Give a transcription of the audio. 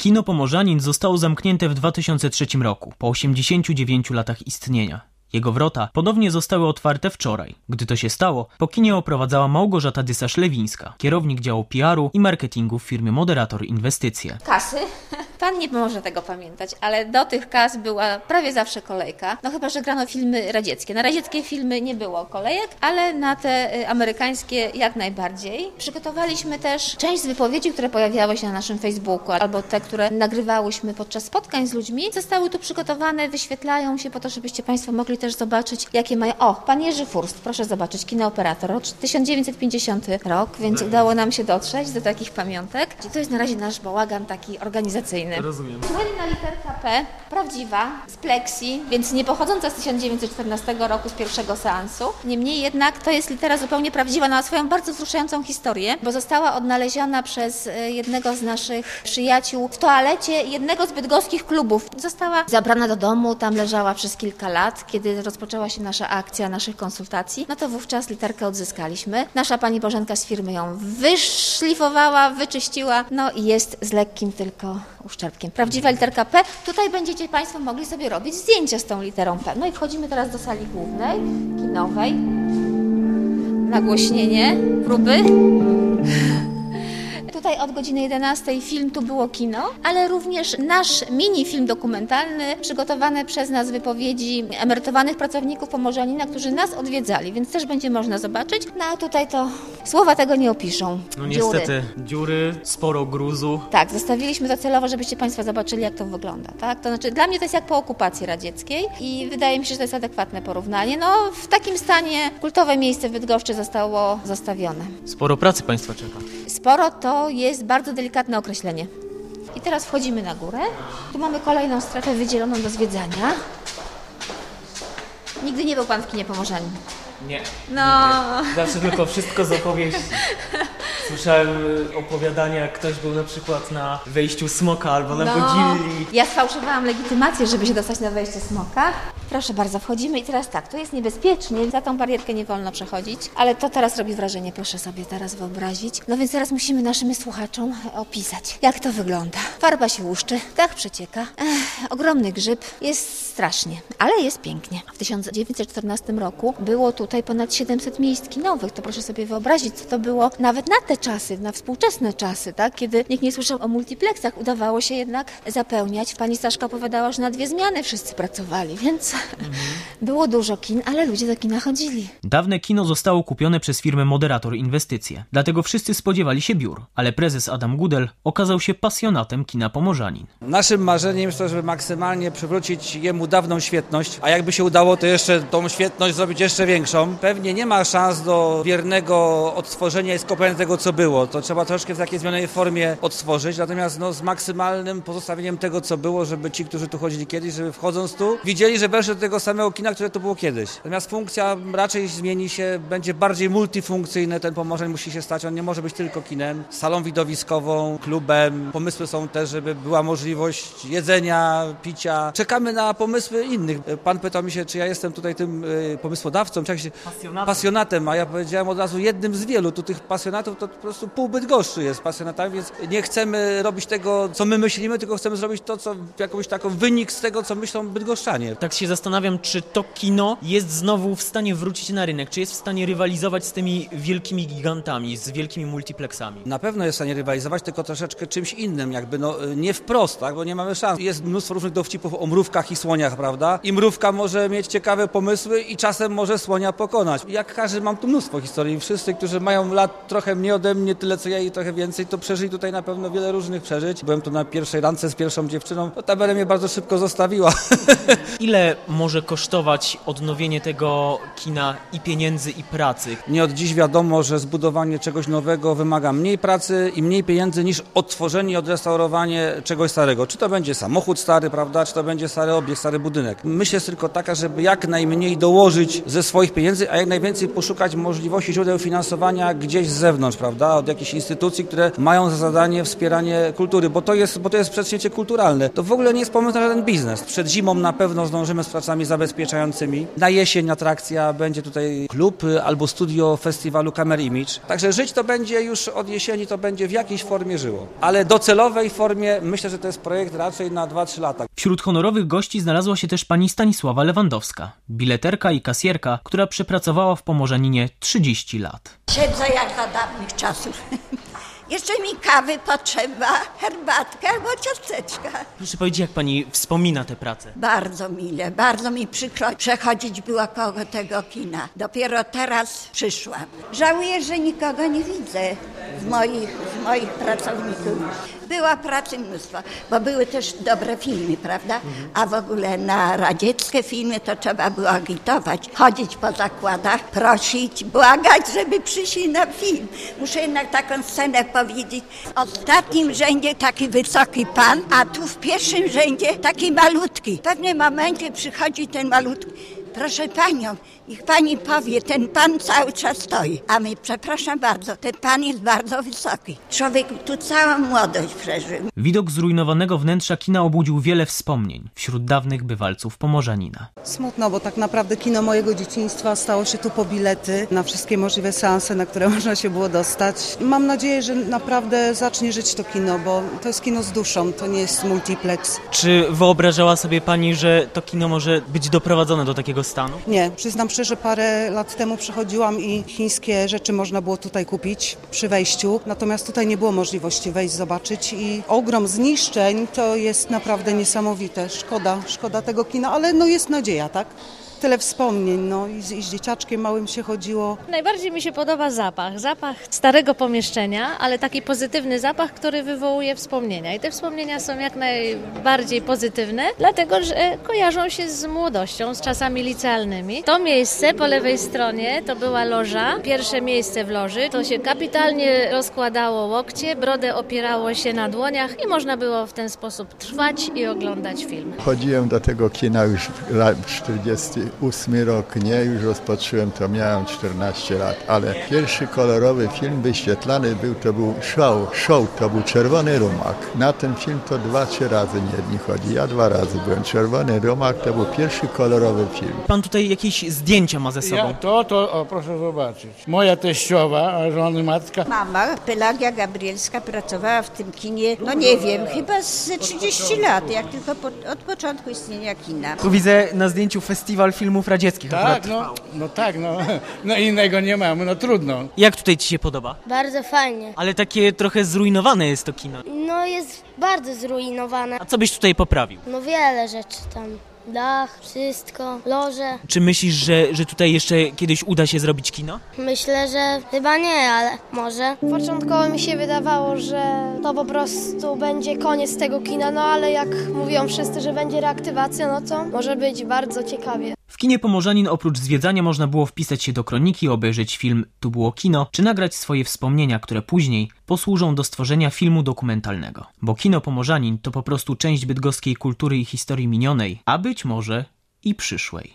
Kino Pomorzanin zostało zamknięte w 2003 roku, po 89 latach istnienia. Jego wrota ponownie zostały otwarte wczoraj. Gdy to się stało, po kinie oprowadzała Małgorzata Dysa-Szlewińska, kierownik działu PR-u i marketingu w firmie Moderator Inwestycje. Kasy. Pan nie może tego pamiętać, ale do tych kas była prawie zawsze kolejka. No chyba, że grano filmy radzieckie. Na radzieckie filmy nie było kolejek, ale na te y, amerykańskie jak najbardziej. Przygotowaliśmy też część z wypowiedzi, które pojawiały się na naszym Facebooku, albo te, które nagrywałyśmy podczas spotkań z ludźmi. Zostały tu przygotowane, wyświetlają się po to, żebyście Państwo mogli też zobaczyć, jakie mają. O, pan Jerzy Furst, proszę zobaczyć, kinooperator, rok 1950 rok, więc udało nam się dotrzeć do takich pamiątek. To jest na razie nasz bałagan taki organizacyjny. Rozumiem. Słynna literka P, prawdziwa, z pleksji, więc nie pochodząca z 1914 roku, z pierwszego seansu. Niemniej jednak to jest litera zupełnie prawdziwa, ma swoją bardzo wzruszającą historię, bo została odnaleziona przez e, jednego z naszych przyjaciół w toalecie jednego z bydgoskich klubów. Została zabrana do domu, tam leżała przez kilka lat, kiedy rozpoczęła się nasza akcja naszych konsultacji, no to wówczas literkę odzyskaliśmy. Nasza pani Bożenka z firmy ją wyszlifowała, wyczyściła, no i jest z lekkim tylko uszczerbkiem. Prawdziwa literka P. Tutaj będziecie Państwo mogli sobie robić zdjęcia z tą literą P. No i wchodzimy teraz do sali głównej, kinowej. Nagłośnienie, próby. Tutaj od godziny 11 film Tu było kino, ale również nasz mini film dokumentalny przygotowany przez nas wypowiedzi emerytowanych pracowników Pomorzanina, którzy nas odwiedzali, więc też będzie można zobaczyć. No a tutaj to słowa tego nie opiszą. No Dziury. niestety, dziury, sporo gruzu. Tak, zostawiliśmy to celowo, żebyście Państwo zobaczyli, jak to wygląda. Tak? To znaczy, dla mnie to jest jak po okupacji radzieckiej i wydaje mi się, że to jest adekwatne porównanie. No, w takim stanie kultowe miejsce w Bydgoszczy zostało zostawione. Sporo pracy Państwa czeka. Sporo to jest bardzo delikatne określenie. I teraz wchodzimy na górę. Tu mamy kolejną strefę wydzieloną do zwiedzania. Nigdy nie był Pan w kinie Pomorzanin. Nie. No, Zawsze tylko wszystko z opowieści. Słyszałem y, opowiadania, jak ktoś był na przykład na wejściu smoka albo na no. Godzilli. Ja sfałszowałam legitymację, żeby się dostać na wejście smoka. Proszę bardzo, wchodzimy i teraz tak, tu jest niebezpiecznie, za tą barierkę nie wolno przechodzić, ale to teraz robi wrażenie, proszę sobie teraz wyobrazić. No więc teraz musimy naszym słuchaczom opisać, jak to wygląda. Farba się łuszczy, dach przecieka, Ech, ogromny grzyb, jest strasznie, ale jest pięknie. W 1914 roku było tutaj ponad 700 miejsc kinowych, to proszę sobie wyobrazić, co to było nawet na te czasy, na współczesne czasy, tak? kiedy nikt nie słyszał o multiplexach, udawało się jednak zapełniać. Pani Staszka opowiadała, że na dwie zmiany wszyscy pracowali, więc było dużo kin, ale ludzie do kina chodzili. Dawne kino zostało kupione przez firmę Moderator Inwestycje. Dlatego wszyscy spodziewali się biur, ale prezes Adam Gudel okazał się pasjonatem kina Pomorzanin. Naszym marzeniem jest to, żeby maksymalnie przywrócić jemu dawną świetność, a jakby się udało, to jeszcze tą świetność zrobić jeszcze większą. Pewnie nie ma szans do wiernego odtworzenia i skopiowania tego, co było. To trzeba troszkę w takiej zmienionej formie odtworzyć, natomiast no, z maksymalnym pozostawieniem tego, co było, żeby ci, którzy tu chodzili kiedyś, żeby wchodząc tu, widzieli, że weszli do tego samego kina, które to było kiedyś. Natomiast funkcja raczej zmieni się, będzie bardziej multifunkcyjny, ten Pomorzeń musi się stać, on nie może być tylko kinem, salą widowiskową, klubem. Pomysły są też, żeby była możliwość jedzenia, picia. Czekamy na pomysły innych. Pan pytał mi się, czy ja jestem tutaj tym y, pomysłodawcą, czy jak się... Pasjonatem. pasjonatem, a ja powiedziałem od razu jednym z wielu. Tu tych pasjonatów to po prostu pół Bydgoszczy jest pasjonatami, więc nie chcemy robić tego, co my myślimy, tylko chcemy zrobić to, co jakąś taką wynik z tego, co myślą bydgoszczanie. Tak się zastanawiam, czy to kino jest znowu w stanie wrócić na rynek, czy jest w stanie rywalizować z tymi wielkimi gigantami, z wielkimi multiplexami. Na pewno jest w stanie rywalizować, tylko troszeczkę czymś innym, jakby no nie wprost, tak, bo nie mamy szans. Jest mnóstwo różnych dowcipów o mrówkach i słoniach, prawda? I mrówka może mieć ciekawe pomysły i czasem może słonia pokonać. Jak każdy, mam tu mnóstwo historii. Wszyscy, którzy mają lat trochę mniej ode mnie, tyle co ja i trochę więcej, to przeżyli tutaj na pewno wiele różnych przeżyć. Byłem tu na pierwszej randce z pierwszą dziewczyną, to mnie bardzo szybko zostawiła. Ile może kosztować odnowienie tego kina i pieniędzy, i pracy? Nie od dziś wiadomo, że zbudowanie czegoś nowego wymaga mniej pracy i mniej pieniędzy niż odtworzenie i odrestaurowanie czegoś starego. Czy to będzie samochód stary, prawda, czy to będzie stary obiekt, stary budynek. Myśl jest tylko taka, żeby jak najmniej dołożyć ze swoich pieniędzy, a jak najwięcej poszukać możliwości źródeł finansowania gdzieś z zewnątrz, prawda, od jakichś instytucji, które mają za zadanie wspieranie kultury, bo to jest, bo to jest przedsięwzięcie kulturalne. To w ogóle nie jest pomysł na żaden biznes. Przed zimą na pewno zdążymy pracami zabezpieczającymi. Na jesień atrakcja będzie tutaj klub albo studio festiwalu Camera Image. Także żyć to będzie już od jesieni, to będzie w jakiejś formie żyło. Ale docelowej formie formie myślę, że to jest projekt raczej na 2-3 lata. Wśród honorowych gości znalazła się też pani Stanisława Lewandowska, bileterka i kasjerka, która przepracowała w Pomorzaninie 30 lat. Siedzę jak za dawnych czasów. Jeszcze mi kawy potrzeba, herbatkę albo ciasteczka. Proszę powiedzieć, jak pani wspomina tę pracę? Bardzo mile, bardzo mi przykro przechodzić było koło tego kina. Dopiero teraz przyszłam. Żałuję, że nikogo nie widzę z moich, z moich pracowników. Była pracy mnóstwo, bo były też dobre filmy, prawda? A w ogóle na radzieckie filmy to trzeba było agitować, chodzić po zakładach, prosić, błagać, żeby przyszli na film. Muszę jednak taką scenę powiedzieć. W ostatnim rzędzie taki wysoki pan, a tu w pierwszym rzędzie taki malutki. W pewnym momencie przychodzi ten malutki. Proszę panią, niech pani powie, ten pan cały czas stoi. A my, przepraszam bardzo, ten pan jest bardzo wysoki. Człowiek tu całą młodość przeżył. Widok zrujnowanego wnętrza kina obudził wiele wspomnień wśród dawnych bywalców Pomorzanina. Smutno, bo tak naprawdę kino mojego dzieciństwa stało się tu po bilety na wszystkie możliwe seanse, na które można się było dostać. Mam nadzieję, że naprawdę zacznie żyć to kino, bo to jest kino z duszą, to nie jest multiplex. Czy wyobrażała sobie pani, że to kino może być doprowadzone do takiego stanu? Nie, przyznam szczerze, parę lat temu przychodziłam i chińskie rzeczy można było tutaj kupić przy wejściu, natomiast tutaj nie było możliwości wejść, zobaczyć i ogrom zniszczeń to jest naprawdę niesamowite. Szkoda, szkoda tego kina, ale no jest nadzieja, tak? Tyle wspomnień, no i z, i z dzieciaczkiem małym się chodziło. Najbardziej mi się podoba zapach. Zapach starego pomieszczenia, ale taki pozytywny zapach, który wywołuje wspomnienia. I te wspomnienia są jak najbardziej pozytywne, dlatego że kojarzą się z młodością, z czasami licealnymi. To miejsce po lewej stronie to była loża, pierwsze miejsce w loży. To się kapitalnie rozkładało łokcie, brodę opierało się na dłoniach i można było w ten sposób trwać i oglądać film. Chodziłem do tego kina już lat 48 rok, nie, już rozpocząłem to, miałem 14 lat, ale pierwszy kolorowy film wyświetlany był, to był show, show, to był Czerwony Rumak. Na ten film to dwa, trzy razy nie chodzi, ja dwa razy byłem. Czerwony Rumak to był pierwszy kolorowy film. Pan tutaj jakieś zdjęcia ma ze sobą. Ja, to, to, o, proszę zobaczyć. Moja teściowa, żony matka, Mama, Pelagia Gabrielska, pracowała w tym kinie, no nie wiem, chyba z 30 lat, jak tylko po, od początku istnienia kina. Tu widzę na zdjęciu festiwal filmów radzieckich. tak, akurat no, no tak, no, no innego nie mamy, no trudno. Jak tutaj ci się podoba? Bardzo fajnie. Ale takie trochę zrujnowane jest to kino. No jest bardzo zrujnowane. A co byś tutaj poprawił? No wiele rzeczy tam. Dach, wszystko, loże. Czy myślisz, że, że tutaj jeszcze kiedyś uda się zrobić kino? Myślę, że chyba nie, ale może. Początkowo mi się wydawało, że to po prostu będzie koniec tego kina, no ale jak mówią wszyscy, że będzie reaktywacja, no to może być bardzo ciekawie. W kinie Pomorzanin oprócz zwiedzania można było wpisać się do kroniki, obejrzeć film Tu było kino, czy nagrać swoje wspomnienia, które później posłużą do stworzenia filmu dokumentalnego. Bo kino Pomorzanin to po prostu część bydgoskiej kultury i historii minionej, a być może i przyszłej.